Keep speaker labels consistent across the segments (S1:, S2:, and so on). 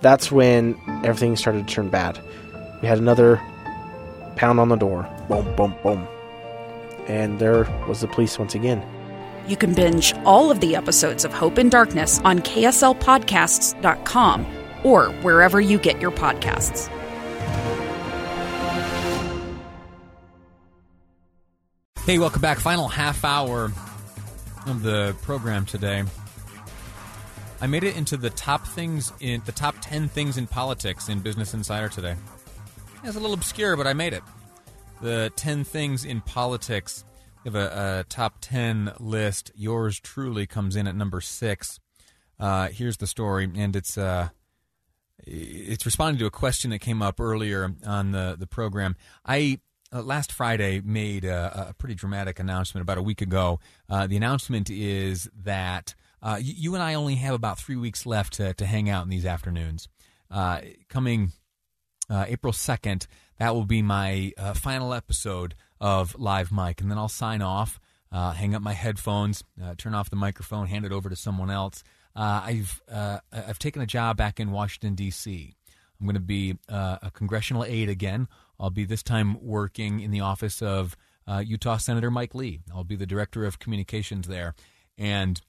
S1: That's when everything started to turn bad. We had another pound on the door. Boom, boom, boom. And there was the police once again.
S2: You can binge all of the episodes of Hope and Darkness on KSLPodcasts.com or wherever you get your podcasts.
S3: Hey, welcome back. Final half hour of the program today. I made it into the top things in the top 10 things in politics in Business Insider today. It's a little obscure, but I made it. The 10 things in politics. Have a, a top 10 list. Yours truly comes in at number six. Uh, here's the story, and it's uh, it's responding to a question that came up earlier on the the program. I uh, last Friday made a, a, pretty dramatic announcement about a week ago. Uh, the announcement is that uh, you, you, and I only have about three weeks left to, to hang out in these afternoons. Uh, coming uh, April 2nd, that will be my uh, final episode of Live Mic, and then I'll sign off, hang up my headphones, turn off the microphone, hand it over to someone else. I've I've taken a job back in Washington D.C. I'm going to be a congressional aide again I'll be this time working in the office of uh, Utah Senator Mike Lee. I'll be the director of communications there. And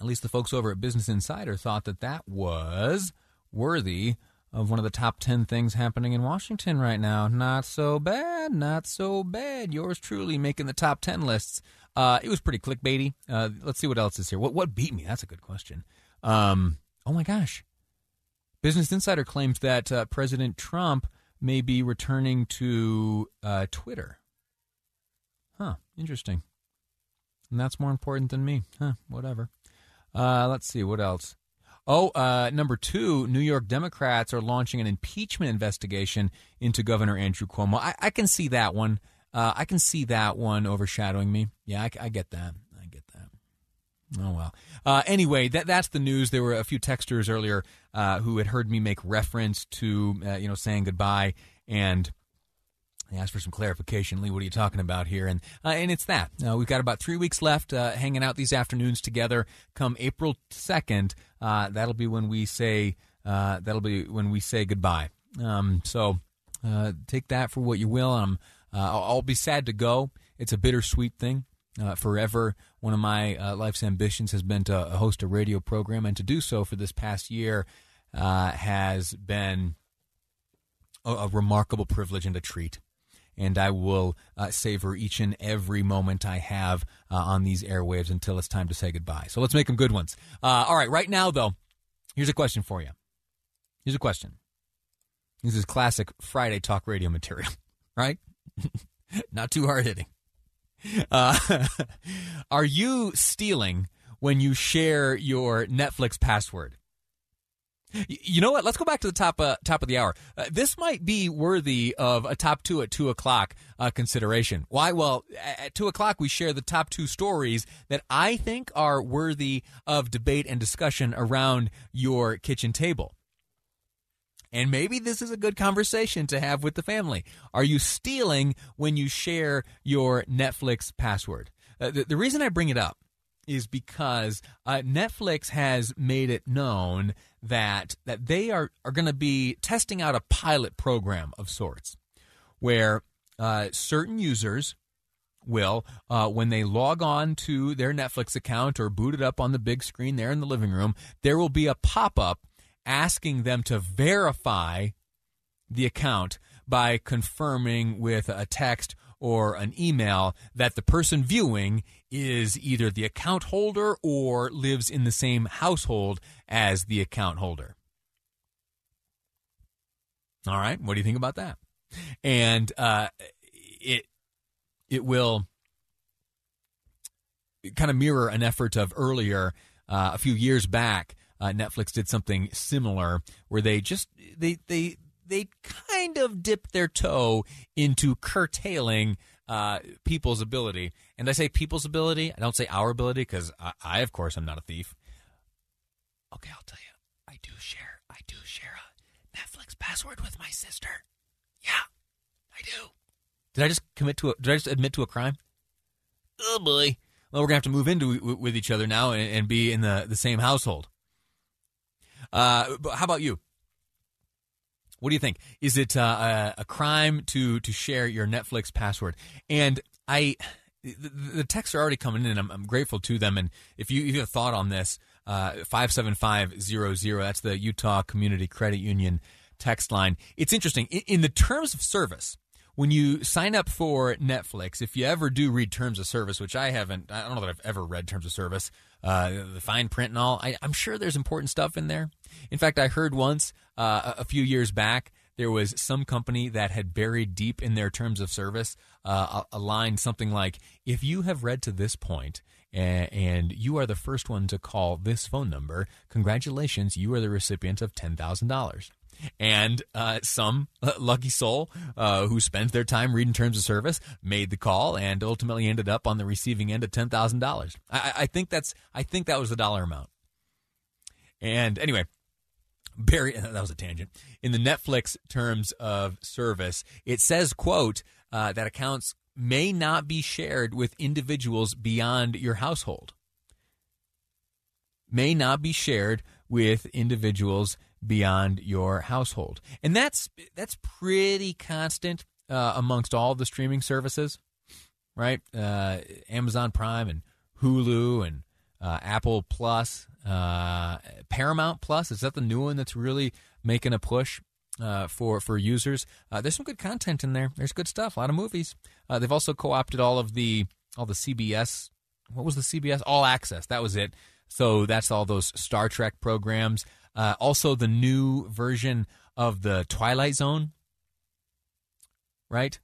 S3: at least the folks over at Business Insider thought that that was worthy of one of the top 10 things happening in Washington right now. Not so bad, not so bad. Yours truly making the top 10 lists. Uh, it was pretty clickbaity. Uh, let's see what else is here. What, what beat me? That's a good question. Um, oh my gosh. Business Insider claims that uh, President Trump may be returning to uh, Twitter. Huh, interesting. And that's more important than me. Huh, whatever. Uh, let's see, what else? Oh, uh, number two, New York Democrats are launching an impeachment investigation into Governor Andrew Cuomo. I, I can see that one. Uh, I can see that one overshadowing me. Yeah, I, I get that. I get that. Oh well. Uh, anyway, that that's the news. There were a few texters earlier uh, who had heard me make reference to uh, you know saying goodbye, and they asked for some clarification. Lee, what are you talking about here? And uh, and it's that uh, we've got about three weeks left, uh, hanging out these afternoons together. Come April second, that'll be when we say that'll be when we say goodbye. Um, so take that for what you will. Um, I'll, I'll be sad to go. It's a bittersweet thing uh, forever. One of my uh, life's ambitions has been to host a radio program, and to do so for this past year uh, has been a, a, remarkable privilege and a treat. And I will uh, savor each and every moment I have uh, on these airwaves until it's time to say goodbye. So let's make them good ones. Uh, all right, right now, though, here's a question for you. Here's a question. This is classic Friday talk radio material, right? Not too hard hitting. Uh, are you stealing when you share your Netflix password? You know what? Let's go back to the top uh, top of the hour. Uh, this might be worthy of a top two at two o'clock uh, consideration. Why? Well, at two o'clock we share the top two stories that I think are worthy of debate and discussion around your kitchen table. And maybe this is a good conversation to have with the family. Are you stealing when you share your Netflix password? Uh, the, the, reason I bring it up is because uh, Netflix has made it known that that they are, are going to be testing out a pilot program of sorts where uh, certain users will, uh, when they log on to their Netflix account or boot it up on the big screen there in the living room, there will be a pop up asking them to verify the account by confirming with a text or an email that the person viewing is either the account holder or lives in the same household as the account holder. All right, what do you think about that? And uh, it it will kind of mirror an effort of earlier uh, a few years back uh, Netflix did something similar where they just they they they kind of dipped their toe into curtailing uh, people's ability. And I say people's ability. I don't say our ability because I, I, of course, am not a thief. Okay, I'll tell you. I do share. I do share a Netflix password with my sister. Yeah, I do. Did I just commit to a? Did I just admit to a crime? Oh boy. Well, we're gonna have to move into with each other now and, and be in the the same household. Uh, but how about you? What do you think? Is it uh, a, crime to to share your Netflix password? And I, the, the texts are already coming in. I'm, I'm, grateful to them. And if you, if you have a thought on this, uh, five seven five zero zero. That's the Utah Community Credit Union text line. It's interesting in, in the terms of service when you sign up for Netflix, if you ever do read terms of service, which I haven't, I don't know that I've ever read terms of service, uh, the fine print and all, I, am sure there's important stuff in there. In fact, I heard once uh, a few years back there was some company that had buried deep in their terms of service uh, a, a line something like, "If you have read to this point." And you are the first one to call this phone number. Congratulations, you are the recipient of ten thousand dollars and uh, some lucky soul uh, who spent their time reading terms of service made the call and ultimately ended up on the receiving end of ten thousand dollars. I, I think that's I think that was the dollar amount. And anyway, Barry, that was a tangent. In the Netflix terms of service, it says, "quote uh, that accounts may not be shared with individuals beyond your household." May not be shared with individuals beyond your household, and that's that's pretty constant uh, amongst all the streaming services, right? Uh, Amazon Prime and Hulu and uh, Apple Plus, uh, Paramount Plus. Is that the new one that's really making a push? Uh, for for users, uh, there's some good content in there. There's good stuff. A lot of movies. they've also co-opted all of the all the CBS. What was the CBS All Access? That was it. So that's all those Star Trek programs. Uh, also, the new version of the Twilight Zone. Right?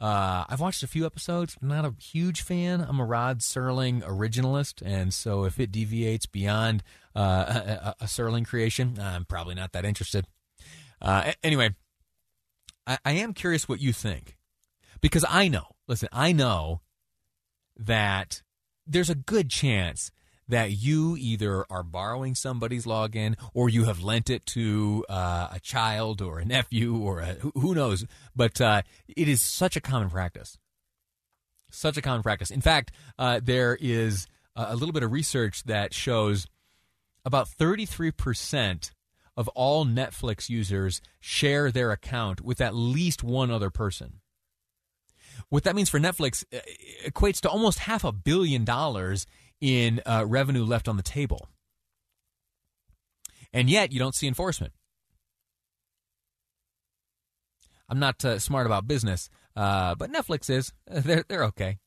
S3: Uh, I've watched a few episodes. I'm not a huge fan. I'm a Rod Serling originalist, and so if it deviates beyond uh, a, a, Serling creation, I'm probably not that interested. Uh, anyway, I, I am curious what you think because I know. Listen, I know that there's a good chance that you either are borrowing somebody's login or you have lent it to uh, a child or a nephew or a, who knows. But uh, it is such a common practice. Such a common practice. In fact, uh, there is a little bit of research that shows about 33% of all Netflix users share their account with at least one other person. What that means for Netflix uh, equates to almost half a billion dollars in uh, revenue left on the table. And yet, you don't see enforcement. I'm not uh, smart about business, uh, but Netflix is. They're, they're okay.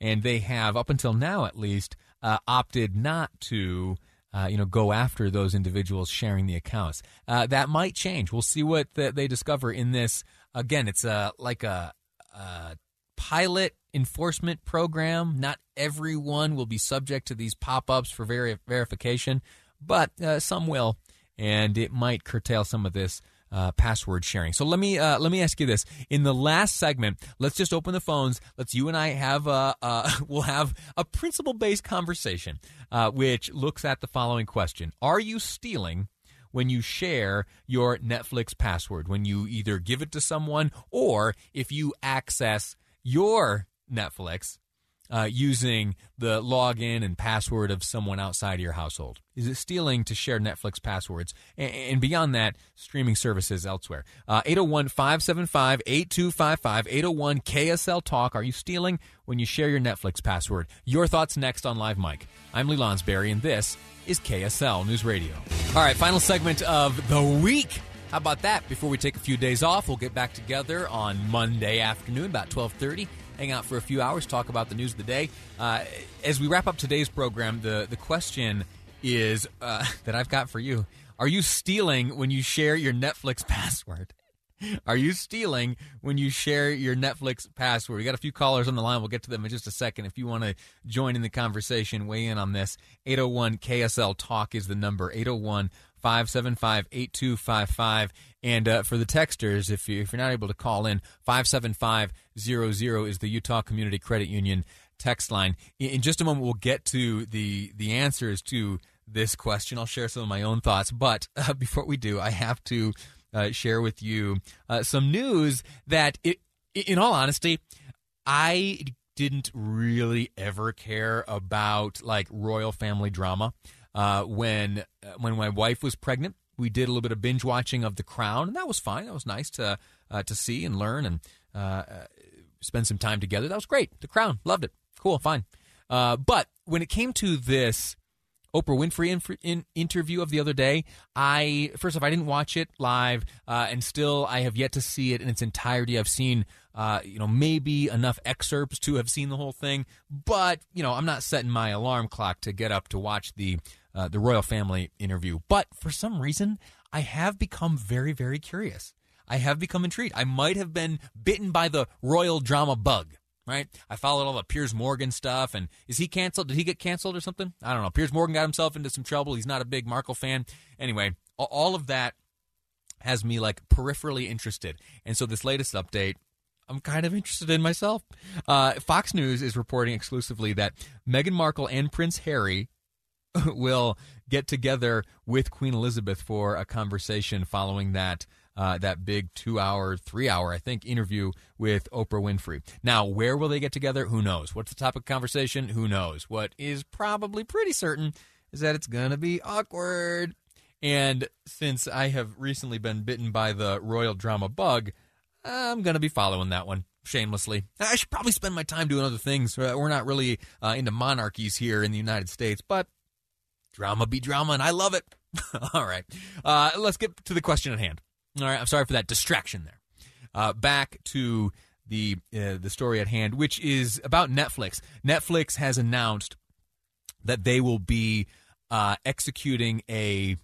S3: And they have, up until now at least, uh, opted not to. Uh, you know, go after those individuals sharing the accounts. Uh, that might change. We'll see what the, they discover in this. Again, it's a like a, a pilot enforcement program. Not everyone will be subject to these pop ups for ver- verification, but uh, some will, and it might curtail some of this. Uh, password sharing. So let me uh, let me ask you this: in the last segment, let's just open the phones. Let's you and I have a uh, we'll have a principle based conversation, uh, which looks at the following question: Are you stealing? when you share your Netflix password, when you either give it to someone or if you access your Netflix uh, using the login and password of someone outside of your household? Is it stealing to share Netflix passwords? And, and beyond that, streaming services elsewhere. Uh, 801 575 8255, 801 KSL Talk. Are you stealing when you share your Netflix password? Your thoughts next on Live Mic. I'm Lee Lonsberry, and this is KSL News Radio. All right, final segment of the week. How about that? Before we take a few days off, we'll get back together on Monday afternoon, about 1230 hang out for a few hours, talk about the news of the day. Uh, as we wrap up today's program, the, the question is uh, that I've got for you Are you stealing when you share your Netflix password? Are you stealing when you share your Netflix password? We got a few callers on the line. We'll get to them in just a second. If you want to join in the conversation, weigh in on this. 801 KSL Talk is the number 801 575 8255. And uh, for the texters, if, you, if you're not able to call in, 57500 is the Utah Community Credit Union text line. In, in just a moment, we'll get to the, the answers to this question. I'll share some of my own thoughts. But uh, before we do, I have to uh, share with you uh, some news that, it, in all honesty, I didn't really ever care about like royal family drama. Uh, when uh, when my wife was pregnant, we did a little bit of binge watching of The Crown, and that was fine. That was nice to uh, to see and learn and uh, spend some time together. That was great. The Crown, loved it. Cool, fine. but when it came to this Oprah Winfrey in, in interview of the other day. I first off, I didn't watch it live, uh, and still I have yet to see it in its entirety. I've seen, uh, you know, maybe enough excerpts to have seen the whole thing, but you know, I'm not setting my alarm clock to get up to watch the uh, the royal family interview. But for some reason, I have become very, very curious. I have become intrigued. I might have been bitten by the royal drama bug right? I followed all the Piers Morgan stuff, and is he canceled? Did he get canceled or something? I don't know. Piers Morgan got himself into some trouble. He's not a big Markle fan. Anyway, all of that has me like peripherally interested, and so this latest update. I'm kind of interested in myself. Uh, Fox News is reporting exclusively that Meghan Markle and Prince Harry will get together with Queen Elizabeth for a conversation following that uh, that big two hour, three hour, I think, interview with Oprah Winfrey. Now, where will they get together? Who knows? What's the topic of conversation? Who knows? What is probably pretty certain is that it's going to be awkward. And since I have recently been bitten by the royal drama bug, I'm going to be following that one shamelessly. I should probably spend my time doing other things. Uh, we're not really uh, into monarchies here in the United States, but drama be drama, and I love it. All right. Uh, let's get to the question at hand. All right, I'm sorry for that distraction there. Uh, back to the uh, the story at hand, which is about Netflix. Netflix has announced that they will be uh, executing a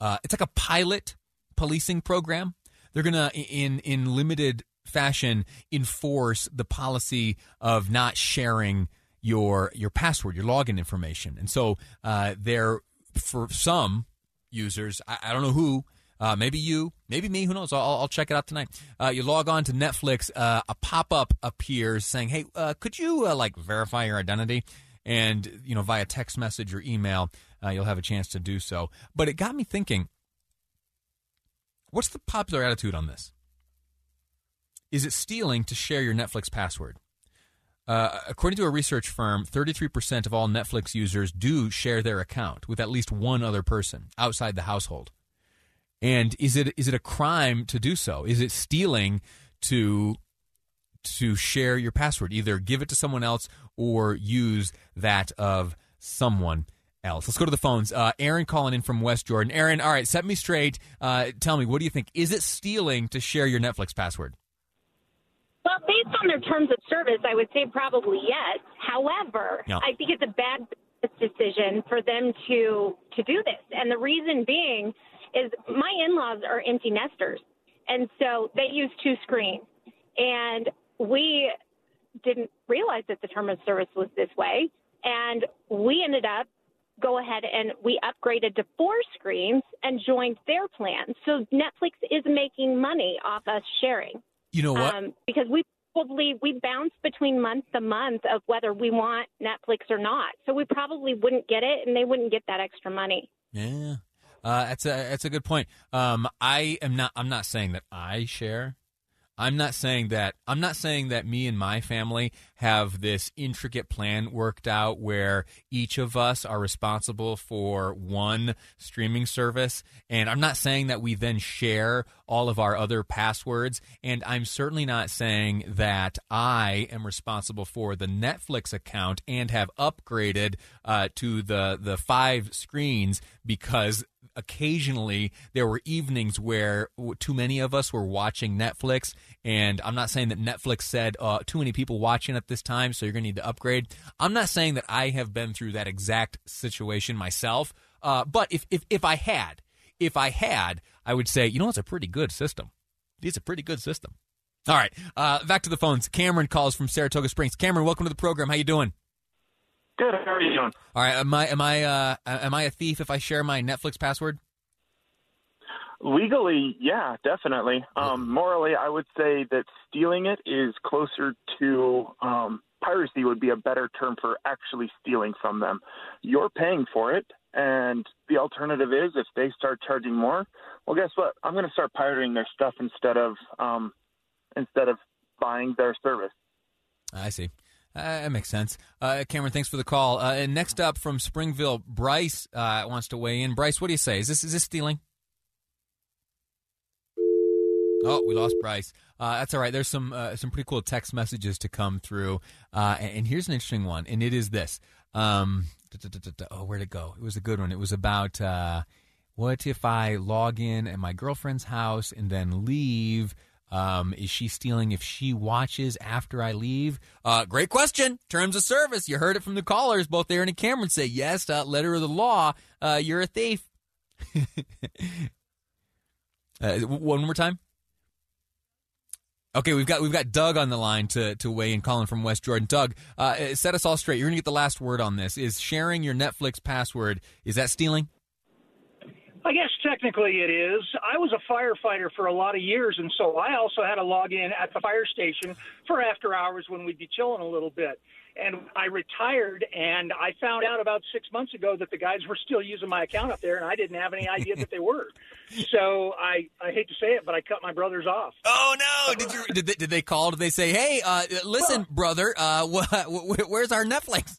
S3: uh, it's like a pilot policing program. They're gonna in in limited fashion enforce the policy of not sharing your your password, your login information, and so uh, they're for some users, I, I don't know who uh, maybe you, maybe me, who knows? I'll, I'll check it out tonight. Uh, you log on to Netflix, uh, a pop up appears saying, "Hey, uh, could you uh, like verify your identity?" And you know, via text message or email, uh, you'll have a chance to do so. But it got me thinking: What's the popular attitude on this? Is it stealing to share your Netflix password? Uh, according to a research firm, 33% of all Netflix users do share their account with at least one other person outside the household. And is it is it a crime to do so? Is it stealing to to share your password? Either give it to someone else or use that of someone else. Let's go to the phones. Uh, Aaron calling in from West Jordan. Aaron, all right, set me straight. Uh, tell me, what do you think? Is it stealing to share your Netflix password?
S4: Well, based on their terms of service, I would say probably yes. However, yeah. I think it's a bad decision for them to to do this, and the reason being is my in-laws are empty nesters, and so they use two screens, and we didn't realize that the term of service was this way, and we ended up go ahead and we upgraded to four screens and joined their plan. So Netflix is making money off us sharing.
S3: You know what?
S4: Um, because we probably we bounce between month to month of whether we want Netflix or not. So we probably wouldn't get it, and they wouldn't get that extra money.
S3: Yeah, uh, that's a that's a good point. Um, I am not. I'm not saying that I share. I'm not saying that. I'm not saying that me and my family have this intricate plan worked out where each of us are responsible for one streaming service. And I'm not saying that we then share all of our other passwords. And I'm certainly not saying that I am responsible for the Netflix account and have upgraded uh, to the the five screens because occasionally there were evenings where too many of us were watching Netflix, and I'm not saying that Netflix said uh, too many people watching at this time, so you're going to need to upgrade. I'm not saying that I have been through that exact situation myself, uh, but if, if if I had, if I had, I would say, you know, it's a pretty good system. It's a pretty good system. All right, uh, back to the phones. Cameron calls from Saratoga Springs. Cameron, welcome to the program. How you doing?
S5: Good. How are you doing?
S3: All right. Am I am I uh, am I a thief if I share my Netflix password?
S5: Legally, yeah, definitely. Um, morally, I would say that stealing it is closer to um, piracy. Would be a better term for actually stealing from them. You're paying for it, and the alternative is if they start charging more. Well, guess what? I'm going to start pirating their stuff instead of um, instead of buying their service.
S3: I see. Uh, that makes sense. Uh, Cameron, thanks for the call. Uh, and next up from Springville, Bryce uh, wants to weigh in. Bryce, what do you say? Is this is this stealing? Oh, we lost Bryce. Uh, that's all right. There's some uh, some pretty cool text messages to come through, and, and, here's an interesting one, and it is this. Um, oh, where'd it go? It was a good one. It was about what if I log in at my girlfriend's house and then leave um, is she stealing if she watches after I leave? Uh, great question. Terms of service. You heard it from the callers. Both Aaron and Cameron say yes. Uh, letter of the law. Uh, you're a thief. Uh, one more time. Okay, we've got we've got Doug on the line to to weigh in, calling from West Jordan. Doug, uh, set us all straight. You're to get the last word on this. Is sharing your Netflix password is that stealing?
S6: I guess technically it is. I was a firefighter for a lot of years, and so I also had to log in at the fire station for after hours when we'd be chilling a little bit. And I retired, and I found out about six months ago that the guys were still using my account up there, and I didn't have any idea that they were. So I, I hate to say it, but I cut my brothers off.
S3: Oh no! Did you did they, did they call? Did they say, "Hey, uh, listen, brother, uh, wh- wh- where's our Netflix?"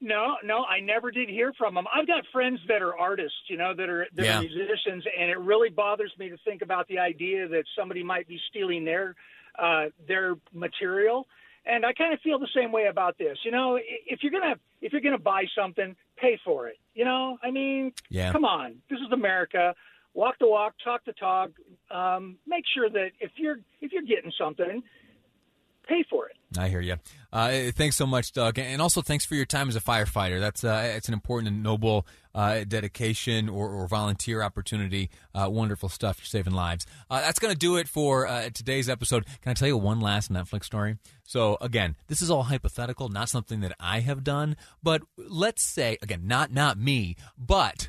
S6: No, no, I never did hear from them. I've got friends that are artists, you know, that are that yeah. are musicians, and it really bothers me to think about the idea that somebody might be stealing their uh, their material. And I kind of feel the same way about this. You know, if you're gonna if you're gonna buy something, pay for it. You know, I mean, yeah. come on, this is America. Walk the walk, talk the talk. Um, make sure that if you're if you're getting something, pay for it.
S3: I hear you. Uh, thanks so much, Doug, and also thanks for your time as a firefighter. That's uh, it's an important and noble uh, dedication or, or, volunteer opportunity. Uh, wonderful stuff. You're saving lives. Uh, that's going to do it for uh, today's episode. Can I tell you one last Netflix story? So again, this is all hypothetical, not something that I have done. But let's say again, not not me, but.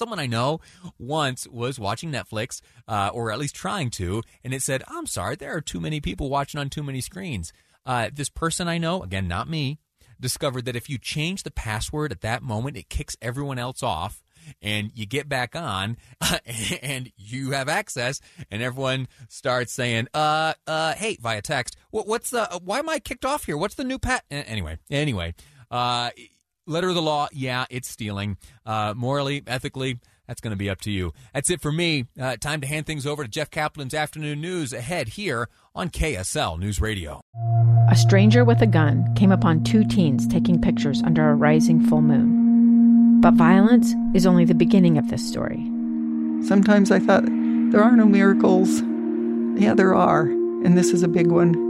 S3: Someone I know once was watching Netflix, uh, or at least trying to, and it said, I'm sorry, there are too many people watching on too many screens. Uh, this person I know, again, not me, discovered that if you change the password at that moment, it kicks everyone else off. And you get back on, and you have access, and everyone starts saying, "Uh, uh, hey," via text. What, what's the? Why am I kicked off here? What's the new pat? Anyway, anyway, uh, letter of the law, yeah, it's stealing. Uh, morally, ethically, that's going to be up to you. That's it for me. Uh, time to hand things over to Jeff Caplan's afternoon news ahead here on KSL News Radio.
S7: A stranger with a gun came upon two teens taking pictures under a rising full moon. But violence is only the beginning of this story.
S8: Sometimes I thought, there are no miracles. Yeah, there are, and this is a big one.